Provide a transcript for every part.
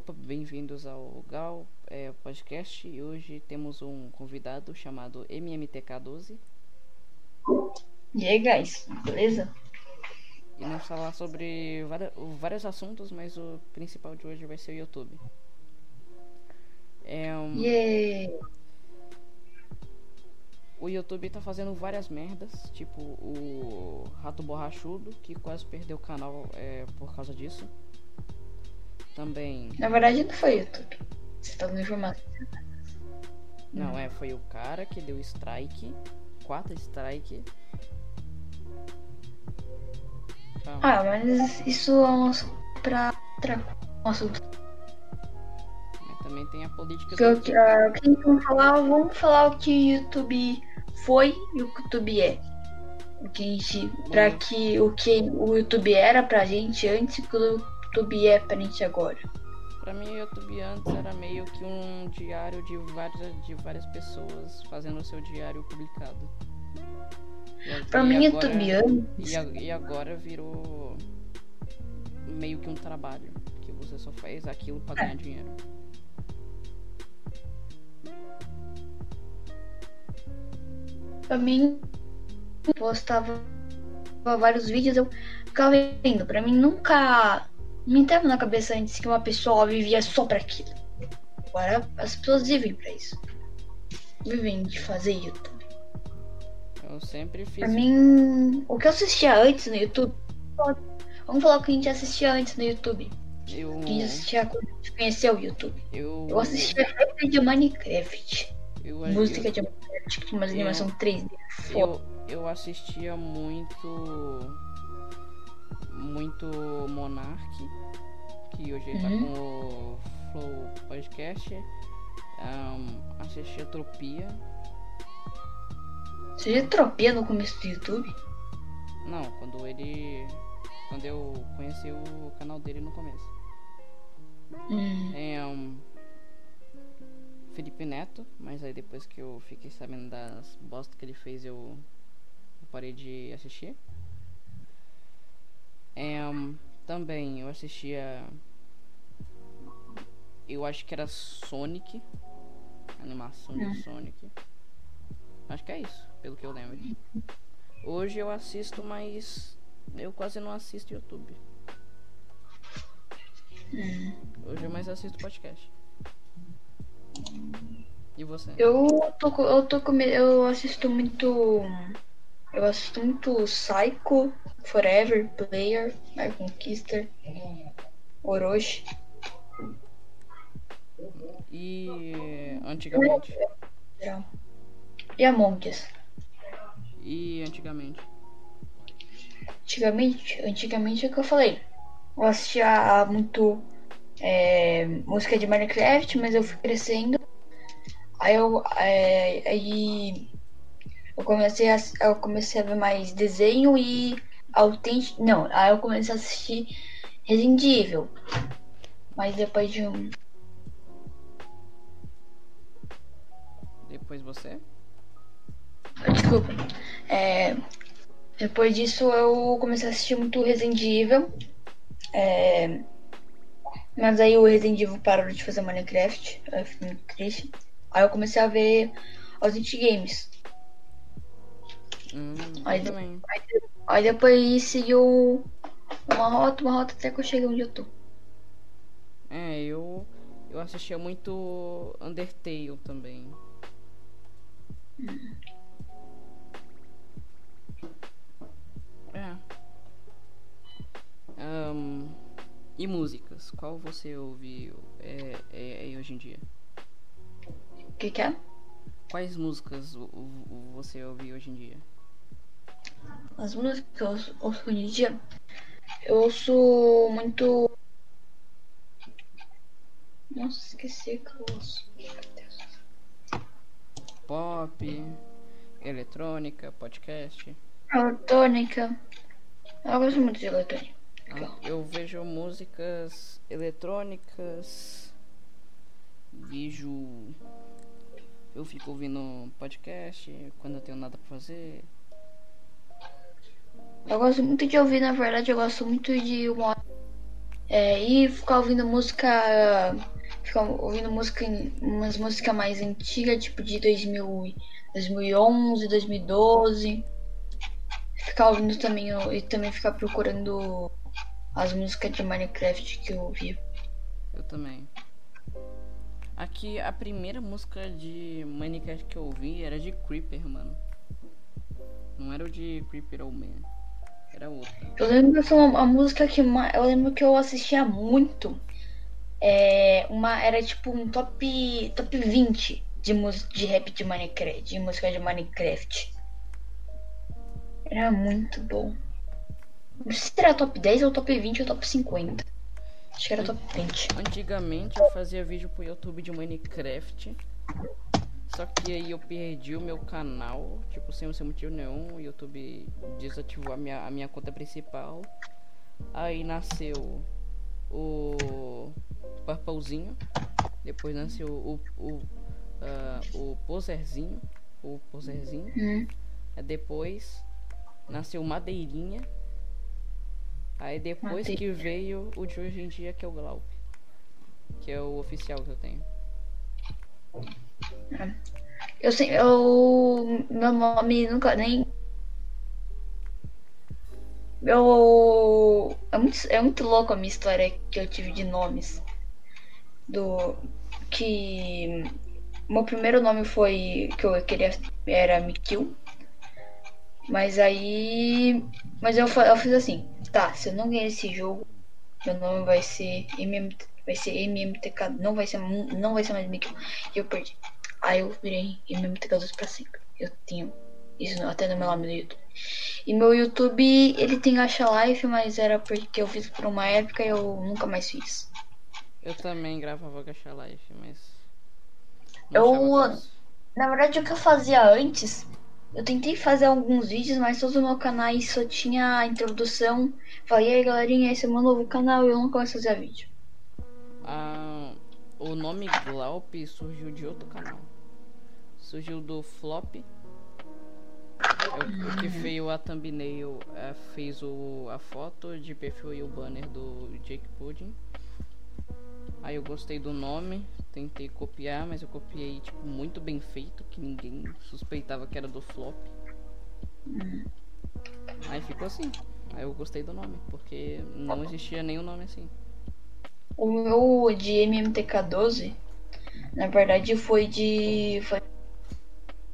Opa, bem-vindos ao Gal é, Podcast e hoje temos um convidado chamado MMTK12 E aí, guys, beleza? e vamos falar sobre vários assuntos, mas o principal de hoje vai ser o YouTube. É, um, Yeah. o YouTube tá fazendo várias merdas, tipo o Rato Borrachudo, que quase perdeu o canal é, por causa disso. Também, Na verdade, não foi YouTube. Você tá dando informação. não, é, foi o cara que deu strike, quatro strike. Calma. Ah, mas isso é um assunto pra um assunto. Mas também tem a política Que do que, o que falar, vamos falar o que o YouTube foi e o que o YouTube é. O que a gente. Pra que o que o YouTube era pra gente antes e o o YouTube é pra gente agora. Pra mim, o YouTube antes era meio que um diário de várias, de várias pessoas fazendo o seu diário publicado. E Pra e mim, agora- YouTube antes. E, e agora virou meio que um trabalho, que você só faz aquilo pra ganhar dinheiro. Pra mim, postava vários vídeos, eu ficava vendo. Pra mim, nunca me entrava na cabeça antes que uma pessoa vivia só pra aquilo. Agora, as pessoas vivem pra isso. Vivem de fazer YouTube. Eu sempre fiz. Pra mim, o que eu assistia antes no YouTube. Vamos falar o que a gente assistia antes no YouTube. Eu, a gente assistia quando a gente conheceu o YouTube. eu, Eu assistia rap de Minecraft. eu, Música de Minecraft, que tinha umas eu- animação 3D. Foda. eu, eu assistia muito. Muito Monark, que hoje ele tá Uhum. com o Flow Podcast. Ahn, assistia Tropia. Você já tropia no começo do YouTube? Não, quando ele. Quando eu conheci o canal dele no começo. Hum. É um. Felipe Neto, mas aí depois que eu fiquei sabendo das bostas que ele fez, eu, eu parei de assistir. É, um, também eu assistia. Eu acho que era Sonic. Animação de Hum. Sonic. Acho que é isso, pelo que eu lembro. Hoje eu assisto, mas eu quase não assisto YouTube. Hum. Hoje eu mais assisto podcast. E você? Eu tô, eu tô come- eu assisto muito. Eu assisto muito Psycho, Forever, Player, My Conquister, Orochi. E antigamente? E Among Us. E antigamente? Antigamente, antigamente é o que eu falei. Eu assistia muito é, música de Minecraft, mas eu fui crescendo. Aí eu, é, aí eu comecei a, eu comecei a ver mais desenho e autêntico. Não, aí eu comecei a assistir Resident Evil. Mas depois de um. Depois você? Desculpa. É, depois disso eu comecei a assistir muito Resident Evil. É, mas aí o Resident Evil parou de fazer Minecraft. Eu fiquei muito triste. Aí eu comecei a ver os indie games. Hum, Aí também. Aí depois seguiu uma rota, uma rota até que eu cheguei onde eu tô. É, eu. Eu assistia muito Undertale também. É. Ahn, e músicas? Qual você ouve é, é, é hoje em dia? O que, que é? Quais músicas você ouve hoje em dia? As músicas que eu ouço, ouço hoje em dia. Eu ouço muito. Nossa, esqueci que eu ouço. Pop, eletrônica, podcast. Eletrônica. Eu gosto muito de eletrônica. Ah, eu vejo músicas eletrônicas, vejo. Eu fico ouvindo podcast quando eu tenho nada pra fazer. Eu gosto muito de ouvir, na verdade, eu gosto muito de uma É, e ficar ouvindo música. Ficar ouvindo música, umas músicas mais antigas, tipo de 2000, 2011, 2012. Ficar ouvindo também e também ficar procurando as músicas de Minecraft que eu ouvi. Eu também. Aqui a primeira música de Minecraft que eu ouvi era de Creeper, mano. Não era o de Creeper ou Man. Era outra. Eu lembro que uma, a música que eu lembro que eu assistia muito. É uma era tipo um top top 20 de de rap de Minecraft, de música de Minecraft. Era muito bom. Não sei se era top 10 ou top 20 ou top 50. Acho que era top 20. Antigamente eu fazia vídeo pro YouTube de Minecraft. Só que aí eu perdi o meu canal, tipo, sem, sem motivo nenhum. O YouTube desativou a minha, a minha conta principal. Aí nasceu o Purplezinho. Depois nasceu o, o, uh, o Poserzinho. O Poserzinho. Hum. Depois nasceu Madeirinha. Aí depois que veio o de hoje em dia, que é o Glaup. Que é o oficial que eu tenho. Eu sei, eu. Meu nome nunca nem. Eu. É muito, é muito louco a minha história que eu tive de nomes. Do. Que. Meu primeiro nome foi. Que eu queria. Era Mikil. Mas aí. Mas eu, eu fiz assim. Tá, se eu não ganhar esse jogo, meu nome vai ser MMT, vai ser MMTK, não vai ser não vai ser mais Mikkel. E eu perdi. Aí eu virei MMTK2 pra sempre. Eu tenho isso até no meu nome no YouTube. E meu YouTube, ele tem Gacha Life, mas era porque eu fiz por uma época e eu nunca mais fiz. Eu também gravava Gacha Life, mas. Eu. Na verdade, o que eu fazia antes eu tentei fazer alguns vídeos, mas todos os meus canais só tinha a introdução. Falei, aí galerinha, esse é meu novo canal e eu não começo a fazer vídeo. Ah, o nome Glaup surgiu de outro canal. Surgiu do Flop. É o que fez a thumbnail, é, fez o, a foto de perfil e o banner do Jake Pudding. Aí eu gostei do nome, tentei copiar, mas eu copiei tipo muito bem feito, que ninguém suspeitava que era do flop. Aí ficou assim. Aí eu gostei do nome, porque não existia nenhum nome assim. O meu de MMTK12, na verdade foi de. Foi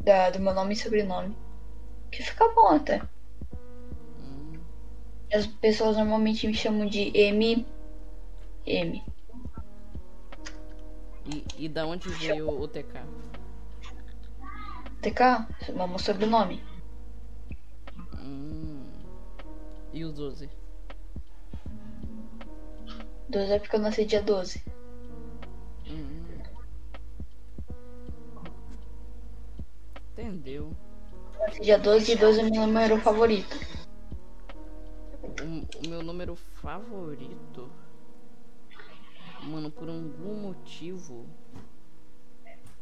da, do meu nome e sobrenome. Que fica bom até. Hum. As pessoas normalmente me chamam de M. M. E, e da onde veio o TK? TK? Vamos sobrenome. Hum. E os 12? 12 é porque eu nasci dia 12. Entendeu? Dia 12 e 12 é meu número favorito. O, o meu número favorito? mano, por algum motivo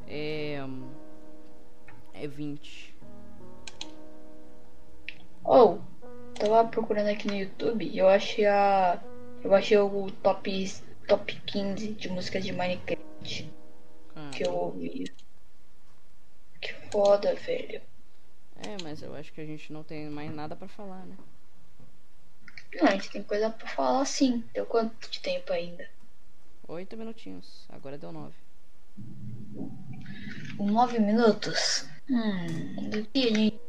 é é 20. Oh, tava procurando aqui no YouTube e eu achei a eu achei o top top 15 de músicas de Minecraft ah. que eu ouvi. Foda, velho. É, mas eu acho que a gente não tem mais nada para falar, né? Não, a gente tem coisa para falar sim. Deu quanto de tempo ainda? Oito minutinhos. Agora deu nove. Nove minutos? Hum, do que a gente...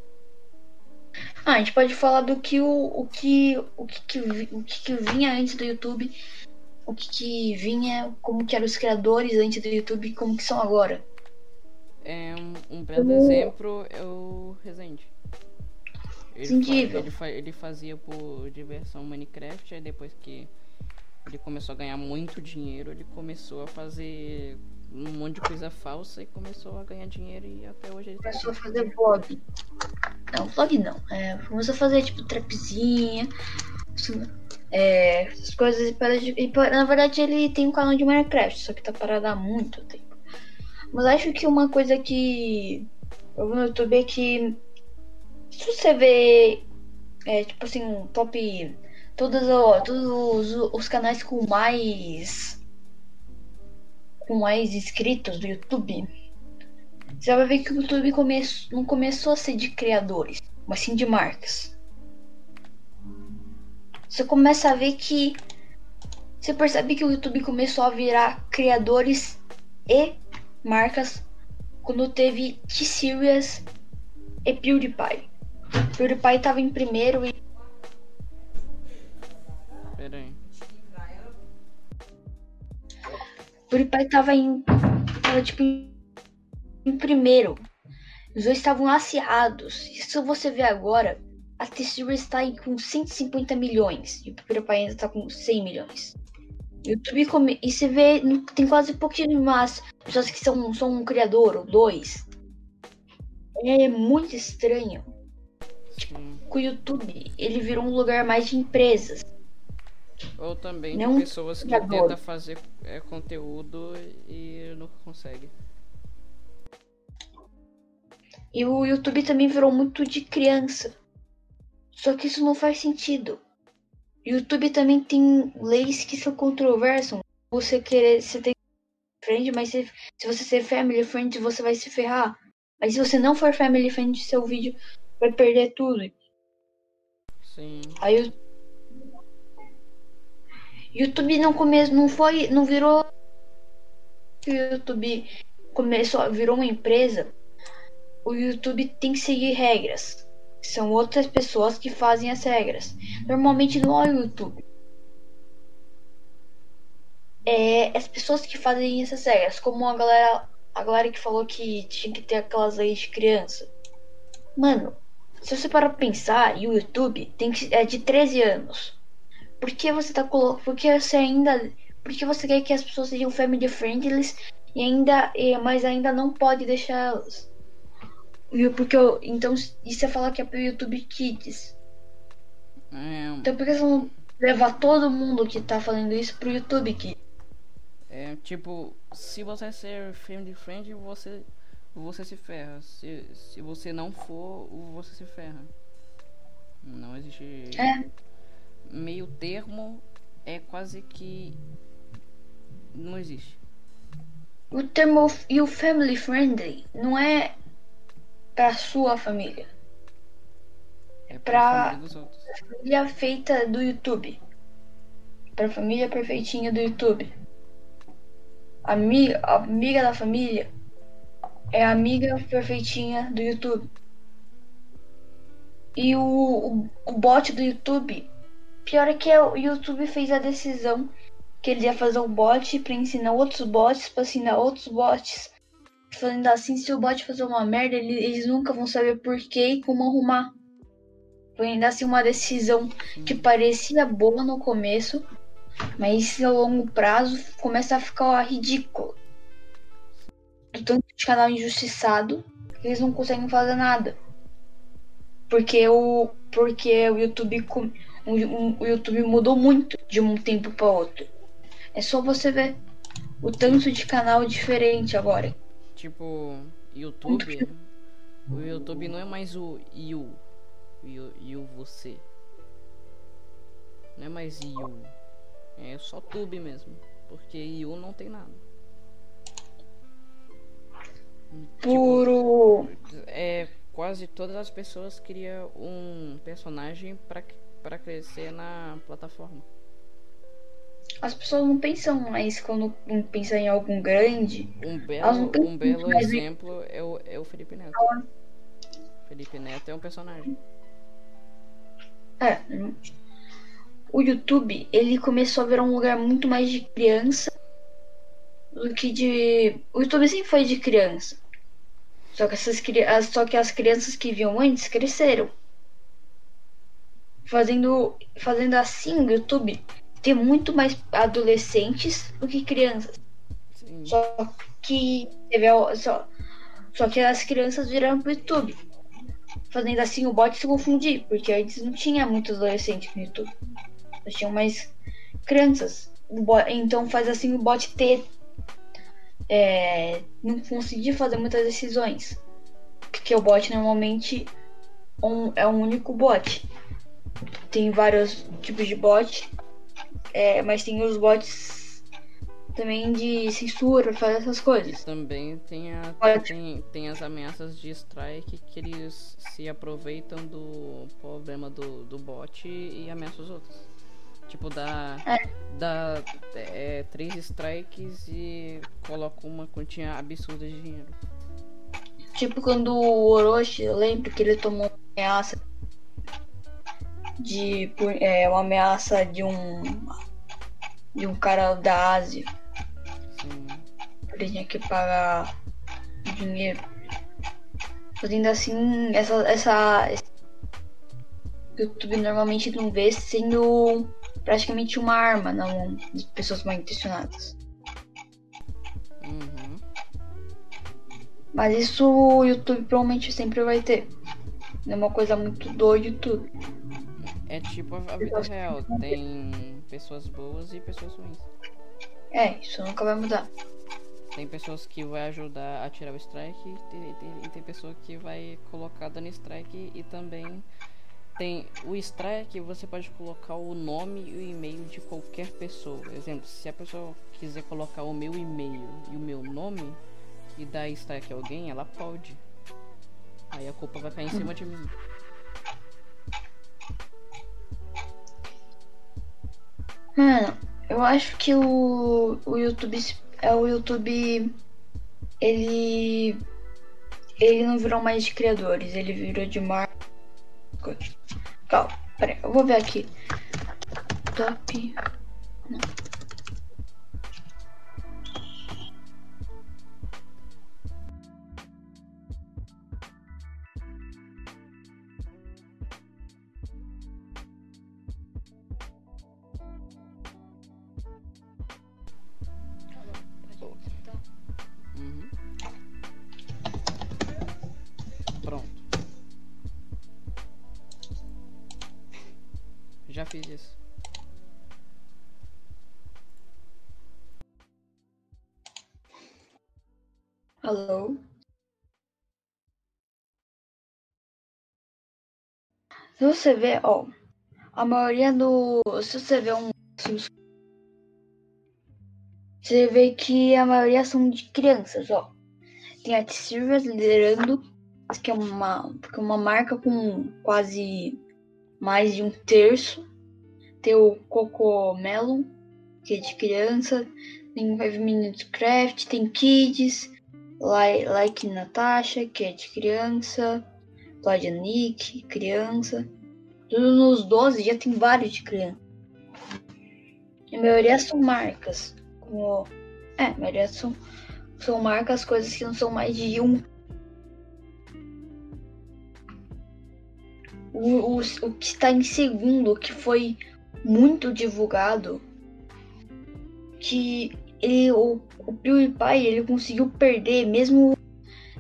Ah, a gente pode falar do que o, o que o que, que o que, que vinha antes do YouTube, o que, que vinha, como que eram os criadores antes do YouTube e como que são agora. É um, um breve exemplo é o Resende. Ele, ele, ele fazia por diversão Minecraft, aí depois que ele começou a ganhar muito dinheiro, ele começou a fazer um monte de coisa falsa e começou a ganhar dinheiro e até hoje ele tá começou tá... a fazer vlog. Não, vlog não. É, começou a fazer tipo trapzinha. É, essas coisas. E, na verdade ele tem um canal de Minecraft, só que tá parado há muito tempo. Mas acho que uma coisa que eu vi no YouTube é que se você vê é, tipo assim, um top todos, todos os, os canais com mais com mais inscritos do YouTube, você vai ver que o YouTube come, não começou a ser de criadores, mas sim de marcas. Você começa a ver que você percebe que o YouTube começou a virar criadores e marcas quando teve T-Series e PewDiePie. PewDiePie tava em primeiro e. Pera aí. PewDiePie tava em. Tava tipo em primeiro. Os dois estavam acirrados. Isso você vê agora. A T-Series está com 150 milhões. E o PewDiePie ainda tá com 100 milhões. YouTube come... E você vê, tem quase pouquinho mais pessoas que são, são um criador ou dois. É muito estranho. Tipo, o YouTube, ele virou um lugar mais de empresas. Ou também não de pessoas que tentam fazer é, conteúdo e não consegue. E o YouTube também virou muito de criança. Só que isso não faz sentido. YouTube também tem leis que são controversas. Você querer, você tem friend, mas se, se você ser family friend, você vai se ferrar. Mas se você não for family friend, seu vídeo vai perder tudo. Sim. Aí o YouTube não começou, não foi, não virou o YouTube começou, virou uma empresa. O YouTube tem que seguir regras. São outras pessoas que fazem as regras. Normalmente não é o YouTube. É as pessoas que fazem essas regras. Como a galera, a galera que falou que tinha que ter aquelas leis de criança. Mano, se você parar pra pensar, e o YouTube tem que, é de 13 anos. Por que você tá colocando. Por que você ainda. Por que você quer que as pessoas sejam family friendly e ainda. Mas ainda não pode deixar elas? Porque eu, então, isso é falar que é pro YouTube Kids. É, então por que você não levar todo mundo que tá falando isso pro YouTube Kids? É, tipo, se você ser family friend, você, você se ferra. Se, se você não for, você se ferra. Não existe. É. Meio termo é quase que. Não existe. O termo e o family friendly não é para sua família. É pra família, família feita do YouTube. Pra família perfeitinha do YouTube. Amiga, amiga da família é a amiga perfeitinha do YouTube. E o, o, o bot do YouTube, pior é que é o YouTube fez a decisão que ele ia fazer um bot para ensinar outros bots, para ensinar outros bots Falando assim, se o bot fazer uma merda, eles nunca vão saber por que e como arrumar. Foi ainda assim uma decisão que parecia boa no começo, mas a longo prazo começa a ficar ridículo. Tanto de canal injustiçado, eles não conseguem fazer nada. Porque o, porque o YouTube o, o YouTube mudou muito de um tempo para outro. É só você ver o tanto de canal diferente agora tipo, YouTube, o YouTube não é mais o you, you, you você. Não é mais you. É só tube mesmo. Porque you não tem nada. Puro. Tipo, é, quase todas as pessoas criam um personagem para crescer na plataforma as pessoas não pensam mais quando pensam em algum grande. Um belo, um belo exemplo é o, é o Felipe Neto. Ah. Felipe Neto é um personagem. É. O YouTube, ele começou a virar um lugar muito mais de criança do que de. O YouTube sempre foi de criança. Só que, essas, só que as crianças que viam antes cresceram. Fazendo, fazendo assim o YouTube ter muito mais adolescentes do que crianças. Sim. Só que teve só, só que as crianças viraram pro YouTube. Fazendo assim o bot se confundir, porque antes não tinha muitos adolescentes no YouTube. Nós tinham mais crianças. Bot, então faz assim o bot ter. É, não conseguir fazer muitas decisões. Porque o bot normalmente um, é um único bot. tem vários tipos de bot, é, mas tem os bots também de censura, fazer essas coisas. Também tem, a, tem, tem as ameaças de strike que eles se aproveitam do problema do, do bot e ameaçam os outros. Tipo, dá, É. dá é, três strikes e coloca uma quantia absurda de dinheiro. Tipo quando o Orochi, eu lembro que ele tomou uma ameaça de é, uma ameaça de um de um cara da Ásia. Sim. Ele tinha que pagar dinheiro. Fazendo assim, essa, essa esse YouTube normalmente não vê sendo praticamente uma arma na mão das pessoas mal intencionadas. Uhum. Mas isso o YouTube provavelmente sempre vai ter. Não é uma coisa muito do YouTube. É tipo a vida real. Tem pessoas boas e pessoas ruins. É, isso nunca vai mudar. Tem pessoas que vai ajudar a tirar o strike e tem, tem- e tem pessoa que vai colocar dando strike e também tem o strike você pode colocar o nome e o e-mail de qualquer pessoa. Exemplo, se a pessoa quiser colocar o meu e-mail e o meu nome e dar strike a alguém, ela pode. Aí a culpa vai cair em cima de mim. Mano, eu acho que o, o YouTube é o YouTube. Ele. Ele não virou mais de criadores, ele virou de marca. Calma, peraí, eu vou ver aqui. Top. Fiz isso. Alô? Se você ver, ó, a maioria do. Se você ver um. Você vê que a maioria são de crianças, ó. Tem a T-Series liderando, que é uma, que é uma marca com quase mais de um terço. Tem o Coco Melon, que é de criança. Tem o Five Minutes Craft, tem Kids, Like, like Natasha, que é de criança. Claudia Nick, criança. Tudo nos 12 já tem vários de criança. A maioria são marcas. Como. É, a maioria são, são marcas, coisas que não são mais de um. O, o, o que está em segundo, que foi muito divulgado, que ele, o, o PewDiePie ele conseguiu perder, mesmo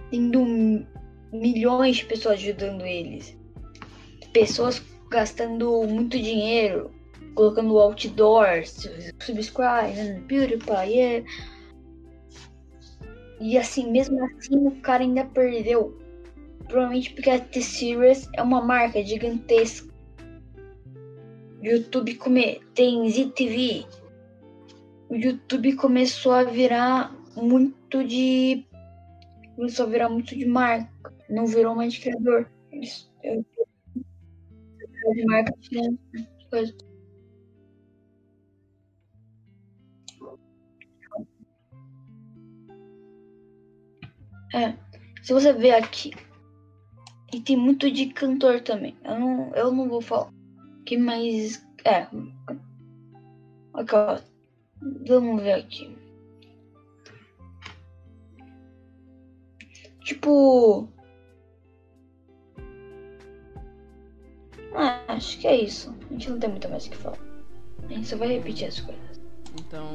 tendo milhões de pessoas ajudando eles. Pessoas gastando muito dinheiro, colocando outdoors, subscribe, PewDiePie, é. E assim, mesmo assim, o cara ainda perdeu. Provavelmente porque a T-Series é uma marca gigantesca. YouTube come... tem ZTV. O YouTube começou a virar muito de. Começou a virar muito de marca. Não virou mais de criador. Eles- eu- de marca coisa. É, se você ver aqui, e tem muito de cantor também. Eu não, eu não vou falar. Que mais. É. Aqui, ó. Vamos ver aqui. Tipo. Ah, acho que é isso. A gente não tem muito mais o que falar. A gente só vai repetir as coisas. Então,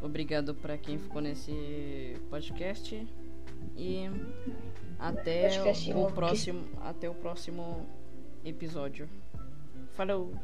obrigado pra quem ficou nesse podcast e até Podcast o próximo, até o próximo episódio. Falou.